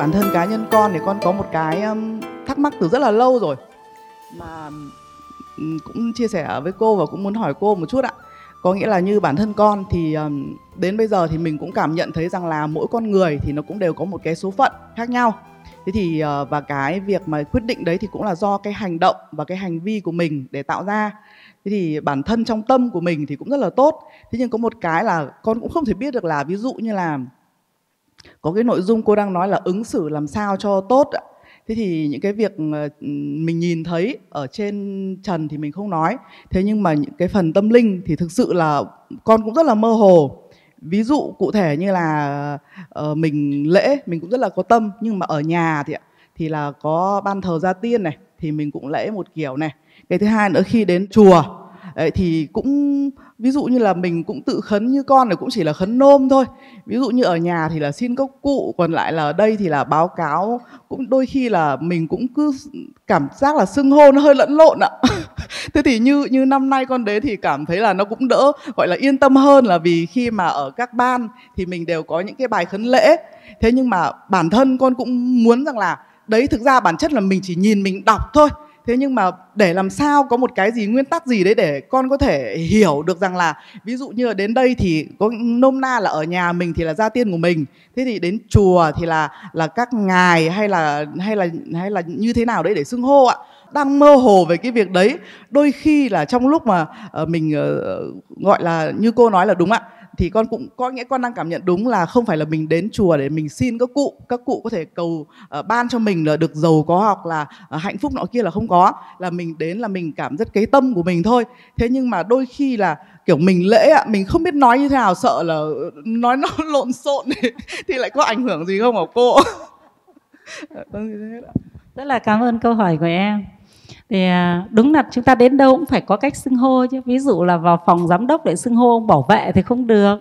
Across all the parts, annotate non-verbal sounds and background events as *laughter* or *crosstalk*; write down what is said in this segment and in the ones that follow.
bản thân cá nhân con thì con có một cái um, thắc mắc từ rất là lâu rồi. Mà um, cũng chia sẻ với cô và cũng muốn hỏi cô một chút ạ. Có nghĩa là như bản thân con thì um, đến bây giờ thì mình cũng cảm nhận thấy rằng là mỗi con người thì nó cũng đều có một cái số phận khác nhau. Thế thì uh, và cái việc mà quyết định đấy thì cũng là do cái hành động và cái hành vi của mình để tạo ra. Thế thì bản thân trong tâm của mình thì cũng rất là tốt. Thế nhưng có một cái là con cũng không thể biết được là ví dụ như là có cái nội dung cô đang nói là ứng xử làm sao cho tốt ạ. Thế thì những cái việc ờ, mình nhìn thấy ở trên trần thì mình không nói. Thế nhưng mà những cái phần tâm linh thì thực sự là con cũng rất là mơ hồ. Ví dụ cụ thể như là uh, mình lễ mình cũng rất là có tâm nhưng mà ở nhà thì thì là có ban thờ gia tiên này thì mình cũng lễ một kiểu này. Cái thứ hai nữa khi đến chùa Đấy, thì cũng ví dụ như là mình cũng tự khấn như con thì cũng chỉ là khấn nôm thôi. Ví dụ như ở nhà thì là xin cốc cụ còn lại là ở đây thì là báo cáo. Cũng đôi khi là mình cũng cứ cảm giác là xưng hô nó hơi lẫn lộn ạ. *laughs* Thế thì như như năm nay con đến thì cảm thấy là nó cũng đỡ gọi là yên tâm hơn là vì khi mà ở các ban thì mình đều có những cái bài khấn lễ. Thế nhưng mà bản thân con cũng muốn rằng là đấy thực ra bản chất là mình chỉ nhìn mình đọc thôi thế nhưng mà để làm sao có một cái gì, nguyên tắc gì đấy để con có thể hiểu được rằng là, ví dụ như là đến đây thì có nôm na là ở nhà mình thì là gia tiên của mình, thế thì đến chùa thì là là các ngài hay là hay là hay là như thế nào đấy để xưng hô ạ? Đang mơ hồ về cái việc đấy. Đôi khi là trong lúc mà ờ, mình ờ, gọi là như cô nói là đúng ạ thì con cũng có nghĩa con đang cảm nhận đúng là không phải là mình đến chùa để mình xin các cụ các cụ có thể cầu uh, ban cho mình là được giàu có hoặc là uh, hạnh phúc nọ kia là không có. Là mình đến là mình cảm rất cái tâm của mình thôi. Thế nhưng mà đôi khi là kiểu mình lễ ạ mình không biết nói như thế nào sợ là ờ, nói nó *laughs* lộn xộn thì lại có ảnh hưởng gì không hả cô? *laughs* Dạ, vâng, rất là cảm ơn câu hỏi của em thì à, đúng là chúng ta đến đâu cũng phải có cách xưng hô chứ. Ví dụ là vào phòng giám đốc để xưng hô ông bảo vệ thì không được.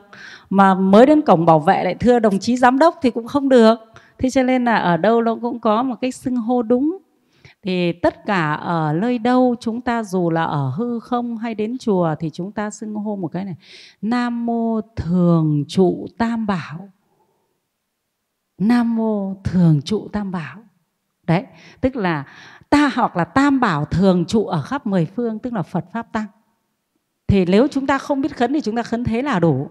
Mà mới đến cổng bảo vệ lại thưa đồng chí giám đốc thì cũng không được. Thế cho nên là ở đâu nó cũng có một cách xưng hô đúng. Thì tất cả ở nơi đâu chúng ta dù là ở hư không hay đến chùa thì chúng ta xưng hô một cái này. Nam mô thường trụ tam bảo. Nam mô thường trụ tam bảo. Đấy, tức là ta hoặc là tam bảo thường trụ ở khắp mười phương, tức là Phật, pháp, tăng. Thì nếu chúng ta không biết khấn thì chúng ta khấn thế là đủ.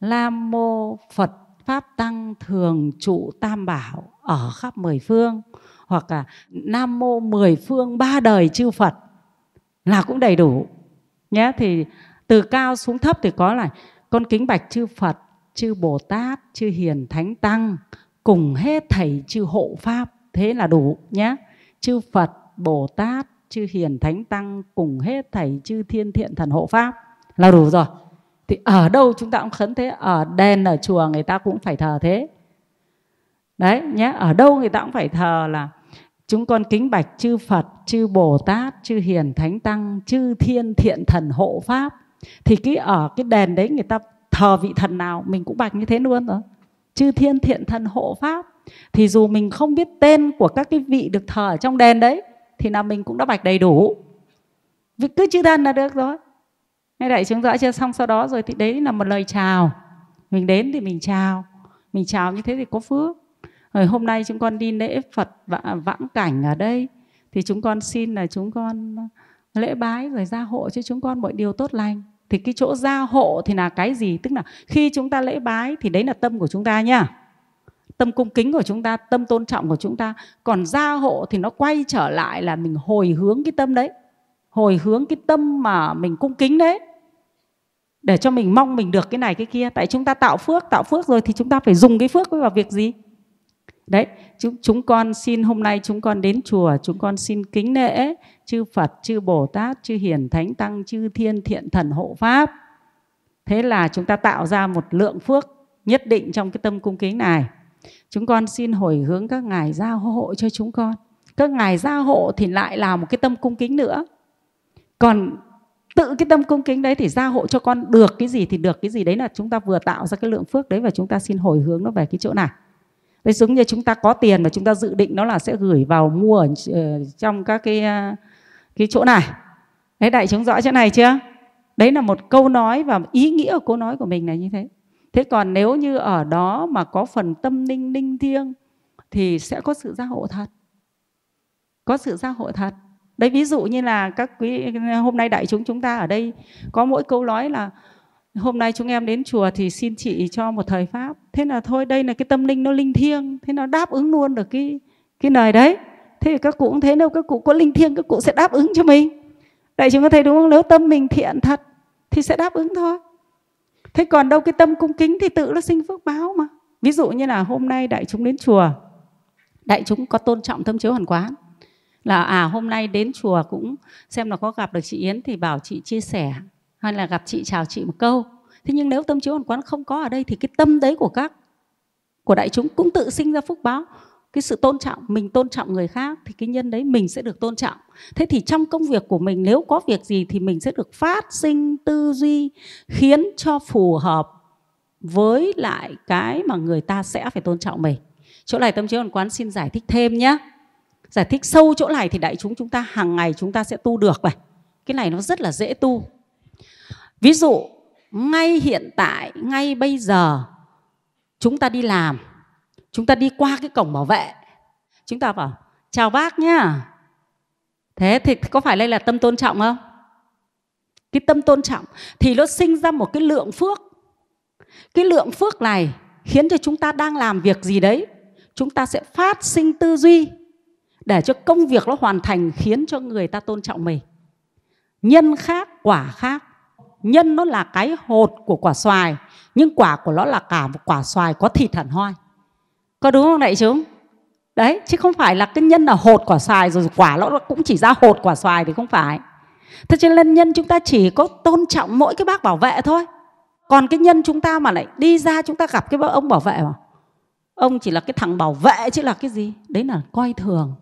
Nam mô Phật, pháp, tăng thường trụ tam bảo ở khắp mười phương, hoặc là Nam mô mười phương ba đời chư Phật là cũng đầy đủ. Nhé, thì từ cao xuống thấp thì có là con kính bạch chư Phật, chư Bồ Tát, chư Hiền Thánh Tăng, cùng hết thầy, chư hộ pháp, thế là đủ, nhé chư Phật, Bồ Tát, chư Hiền Thánh Tăng cùng hết thảy chư Thiên Thiện Thần Hộ Pháp là đủ rồi. Thì ở đâu chúng ta cũng khấn thế, ở đền, ở chùa người ta cũng phải thờ thế. Đấy nhé, ở đâu người ta cũng phải thờ là chúng con kính bạch chư Phật, chư Bồ Tát, chư Hiền Thánh Tăng, chư Thiên Thiện Thần Hộ Pháp. Thì cái ở cái đền đấy người ta thờ vị thần nào mình cũng bạch như thế luôn rồi. Chư Thiên Thiện Thần Hộ Pháp, thì dù mình không biết tên của các cái vị được thờ ở trong đền đấy, thì là mình cũng đã bạch đầy đủ. Vì cứ chữ thần là được rồi. Nghe đại chúng rõ chưa? Xong sau đó rồi thì đấy là một lời chào. Mình đến thì mình chào. Mình chào như thế thì có phước. Rồi hôm nay chúng con đi lễ phật vãng cảnh ở đây, thì chúng con xin là chúng con lễ bái rồi gia hộ cho chúng con mọi điều tốt lành thì cái chỗ gia hộ thì là cái gì? Tức là khi chúng ta lễ bái thì đấy là tâm của chúng ta nhá. Tâm cung kính của chúng ta, tâm tôn trọng của chúng ta. Còn gia hộ thì nó quay trở lại là mình hồi hướng cái tâm đấy. Hồi hướng cái tâm mà mình cung kính đấy. Để cho mình mong mình được cái này cái kia. Tại chúng ta tạo phước tạo phước rồi thì chúng ta phải dùng cái phước vào việc gì? Đấy, chúng chúng con xin hôm nay chúng con đến chùa, chúng con xin kính lễ chư Phật, chư Bồ Tát, chư Hiền Thánh Tăng, chư Thiên Thiện Thần hộ pháp thế là chúng ta tạo ra một lượng phước nhất định trong cái tâm cung kính này Chúng con xin hồi hướng các ngài gia hộ cho chúng con. Các ngài gia hộ thì lại là một cái tâm cung kính nữa. Còn tự cái tâm cung kính đấy thì gia hộ cho con được cái gì thì được, cái gì đấy là chúng ta vừa tạo ra cái lượng phước đấy và chúng ta xin hồi hướng nó về cái chỗ này. Đấy giống như chúng ta có tiền mà chúng ta dự định nó là sẽ gửi vào mua ở ờ, trong các cái ờ, cái chỗ này. Đấy, đại chúng rõ chỗ này chưa? Đấy là một câu nói và ý nghĩa của câu nói của mình là như thế thế còn nếu như ở đó mà có phần tâm linh linh thiêng thì sẽ có sự gia hộ thật có sự gia hộ thật đấy, ví dụ như là các quý, hôm nay đại chúng chúng ta ở đây có mỗi câu nói là hôm nay chúng em đến chùa thì xin chị cho một thời pháp. Thế là thôi đây là cái tâm linh nó linh thiêng thế nó đáp ứng luôn được cái cái lời đấy. Thế thì các cụ cũng thế đâu, các cụ có linh thiêng các cụ sẽ đáp ứng cho mình. Đại chúng có thấy đúng không? Nếu tâm mình thiện thật thì sẽ đáp ứng thôi. Thế còn đâu cái tâm cung kính thì tự nó sinh phước báo mà. Ví dụ như là hôm nay đại chúng đến chùa đại chúng có tôn trọng thâm chiếu hoàn quán. Là à hôm nay đến chùa cũng xem là có gặp được chị Yến thì bảo chị chia sẻ hay là gặp chị, chào chị một câu. Thế nhưng nếu tâm chiếu hoàn quán không có ở đây thì cái tâm đấy của các, của đại chúng cũng tự sinh ra phúc báo. Cái sự tôn trọng, mình tôn trọng người khác thì cái nhân đấy mình sẽ được tôn trọng. Thế thì trong công việc của mình, nếu có việc gì thì mình sẽ được phát sinh tư duy khiến cho phù hợp với lại cái mà người ta sẽ phải tôn trọng mình. Chỗ này tâm chiếu hoàn quán xin giải thích thêm nhé giải thích sâu chỗ này thì đại chúng chúng ta hàng ngày chúng ta sẽ tu được này. Cái này nó rất là dễ tu ví dụ, ngay hiện tại, ngay bây giờ, chúng ta đi làm, chúng ta đi qua cái cổng bảo vệ, chúng ta bảo, chào bác nhá. Thế thì có phải đây là tâm tôn trọng không? Cái tâm tôn trọng thì nó sinh ra một cái lượng phước. Cái lượng phước này khiến cho chúng ta đang làm việc gì đấy, chúng ta sẽ phát sinh tư duy để cho công việc nó hoàn thành khiến cho người ta tôn trọng mình. Nhân khác, quả khác nhân nó là cái hột của quả xoài, nhưng quả của nó là cả một quả xoài có thịt hẳn hoi. Có đúng không đại chúng? Đấy, chứ không phải là cái nhân là hột quả xoài rồi quả nó cũng chỉ ra hột quả xoài thì không phải. Thế cho nên nhân chúng ta chỉ có tôn trọng mỗi cái bác bảo vệ thôi. Còn cái nhân chúng ta mà lại đi ra chúng ta gặp cái ông bảo vệ mà. Ông chỉ là cái thằng bảo vệ chứ là cái gì? Đấy là coi thường.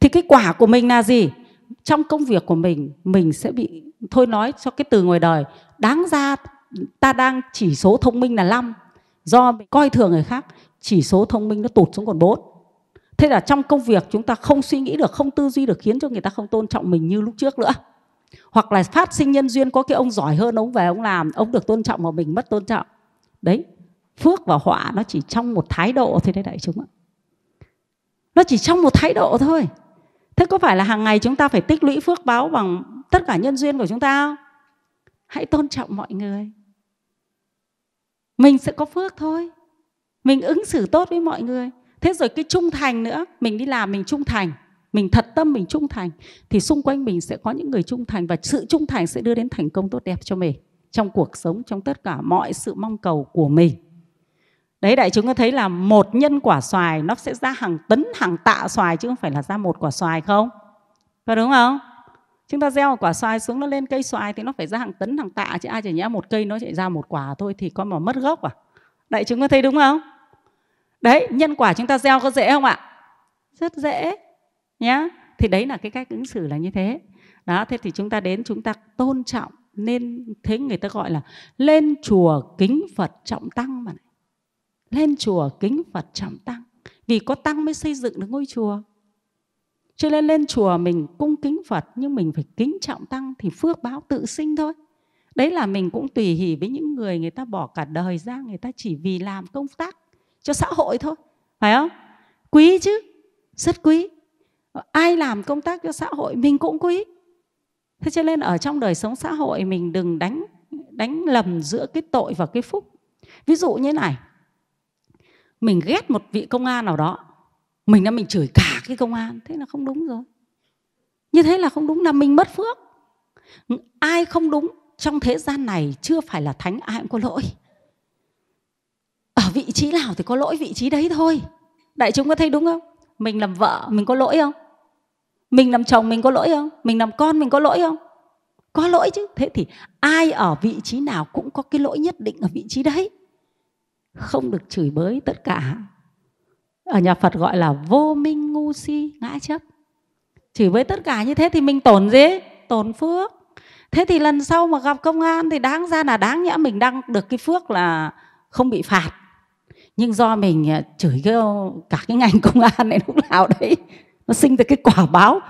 Thì cái quả của mình là gì? Trong công việc của mình mình sẽ bị thôi nói cho cái từ ngoài đời. Đáng ra ta đang chỉ số thông minh là 5 do mình coi thường người khác, chỉ số thông minh nó tụt xuống còn 4 thế là trong công việc chúng ta không suy nghĩ được, không tư duy được khiến cho người ta không tôn trọng mình như lúc trước nữa. Hoặc là phát sinh nhân duyên có cái ông giỏi hơn ông về ông làm, ông được tôn trọng mà mình mất tôn trọng. Đấy, phước và họa nó chỉ trong một thái độ thôi đấy đại chúng ạ. Nó chỉ trong một thái độ thôi thế có phải là hàng ngày chúng ta phải tích lũy phước báo bằng tất cả nhân duyên của chúng ta không? Hãy tôn trọng mọi người. Mình sẽ có phước thôi. Mình ứng xử tốt với mọi người. Thế rồi cái trung thành nữa, mình đi làm mình trung thành. Mình thật tâm mình trung thành. Thì xung quanh mình sẽ có những người trung thành và sự trung thành sẽ đưa đến thành công tốt đẹp cho mình, trong cuộc sống, trong tất cả mọi sự mong cầu của mình đấy, đại chúng có thấy là một nhân quả xoài nó sẽ ra hàng tấn, hàng tạ xoài chứ không phải là ra một quả xoài không? Có đúng không? Chúng ta gieo một quả xoài xuống nó lên cây xoài thì nó phải ra hàng tấn, hàng tạ chứ ai chỉ nhẽ một cây nó chỉ ra một quả thôi thì có mà mất gốc à? Đại chúng có thấy đúng không? Đấy, nhân quả chúng ta gieo có dễ không ạ? Rất dễ, nhá. Thì đấy là cái cách ứng xử là như thế. Đó, thế thì chúng ta đến chúng ta tôn trọng, nên thế người ta gọi là lên chùa kính phật trọng tăng mà này lên chùa kính phật trọng tăng. Vì có tăng mới xây dựng được ngôi chùa cho nên lên chùa mình cung kính phật, nhưng mình phải kính trọng tăng thì phước báo tự sinh thôi. Đấy là mình cũng tùy hỷ với những người người ta bỏ cả đời ra, người ta chỉ vì làm công tác cho xã hội thôi. Phải không? Quý chứ? Rất quý. Ai làm công tác cho xã hội mình cũng quý. Thế cho nên ở trong đời sống xã hội mình đừng đánh đánh lầm giữa cái tội và cái phúc. Ví dụ như này mình ghét một vị công an nào đó, mình đã mình chửi cả cái công an. Thế là không đúng rồi. Như thế là không đúng, là mình mất phước. Ai không đúng trong thế gian này chưa phải là thánh, ai cũng có lỗi. Ở vị trí nào thì có lỗi vị trí đấy thôi. Đại chúng có thấy đúng không? Mình làm vợ mình có lỗi không? Mình làm chồng mình có lỗi không? Mình làm con mình có lỗi không? Có lỗi chứ. Thế thì ai ở vị trí nào cũng có cái lỗi nhất định ở vị trí đấy không được chửi bới tất cả. Ở nhà phật gọi là vô minh ngu si, ngã chấp chửi bới tất cả như thế thì mình tổn gì? Tổn phước. Thế thì lần sau mà gặp công an thì đáng ra là đáng nhẽ mình đang được cái phước là không bị phạt. Nhưng do mình à, chửi cái, cả cái ngành *laughs* công an này lúc nào đấy, nó sinh ra cái quả báo,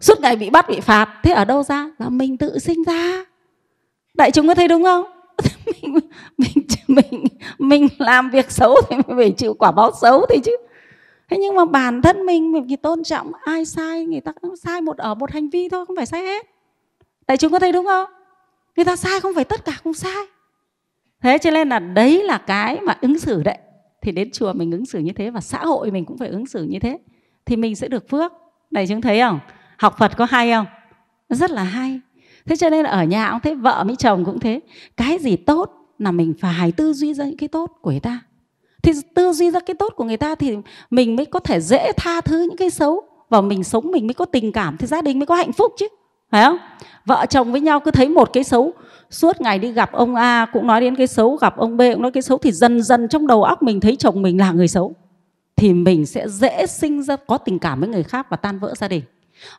suốt ngày bị bắt, bị phạt. Thế ở đâu ra? Là mình tự sinh ra. Đại chúng có thấy đúng không? Mình mình mình mình làm việc xấu thì mình phải chịu quả báo xấu thì chứ. Thế nhưng mà bản thân mình mình thì tôn trọng ai sai, người ta sai một, ở một hành vi thôi, không phải sai hết. Đại chúng có thấy đúng không? Người ta sai không phải tất cả cũng sai. Thế cho nên là đấy là cái mà ứng xử đấy. Thì đến chùa mình ứng xử như thế và xã hội mình cũng phải ứng xử như thế thì mình sẽ được phước. Đại chúng thấy không? Học phật có hay không? Rất là hay thế cho nên ở nhà cũng thế, vợ với chồng cũng thế. Cái gì tốt là mình phải tư duy ra những cái tốt của người ta. Thì tư duy ra cái tốt của người ta thì mình mới có thể dễ tha thứ những cái xấu và mình sống mình mới có tình cảm, thì gia đình mới có hạnh phúc chứ. Phải không? Vợ chồng với nhau cứ thấy một cái xấu, suốt ngày đi gặp ông A cũng nói đến cái xấu, gặp ông B cũng nói cái xấu, thì dần dần trong đầu óc mình thấy chồng mình là người xấu. Thì mình sẽ dễ sinh ra, có tình cảm với người khác và tan vỡ gia đình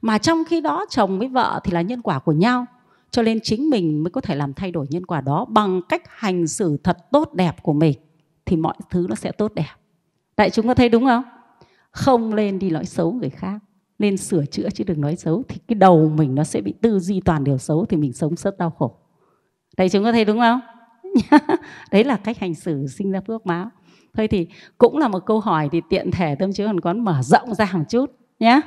mà trong khi đó chồng với vợ thì là nhân quả của nhau. Cho nên chính mình mới có thể làm thay đổi nhân quả đó bằng cách hành xử thật tốt đẹp của mình, thì mọi thứ nó sẽ tốt đẹp. Đại chúng có thấy đúng không? Không lên đi nói xấu người khác, nên sửa chữa chứ đừng nói xấu, thì cái đầu mình nó sẽ bị tư duy toàn điều xấu thì mình sống rất đau khổ. Đại chúng có thấy đúng không? *laughs* Đấy là cách hành xử sinh ra phước báo. Thôi thì cũng là một câu hỏi thì tiện thể tâm chứ còn có mở rộng ra một chút nhé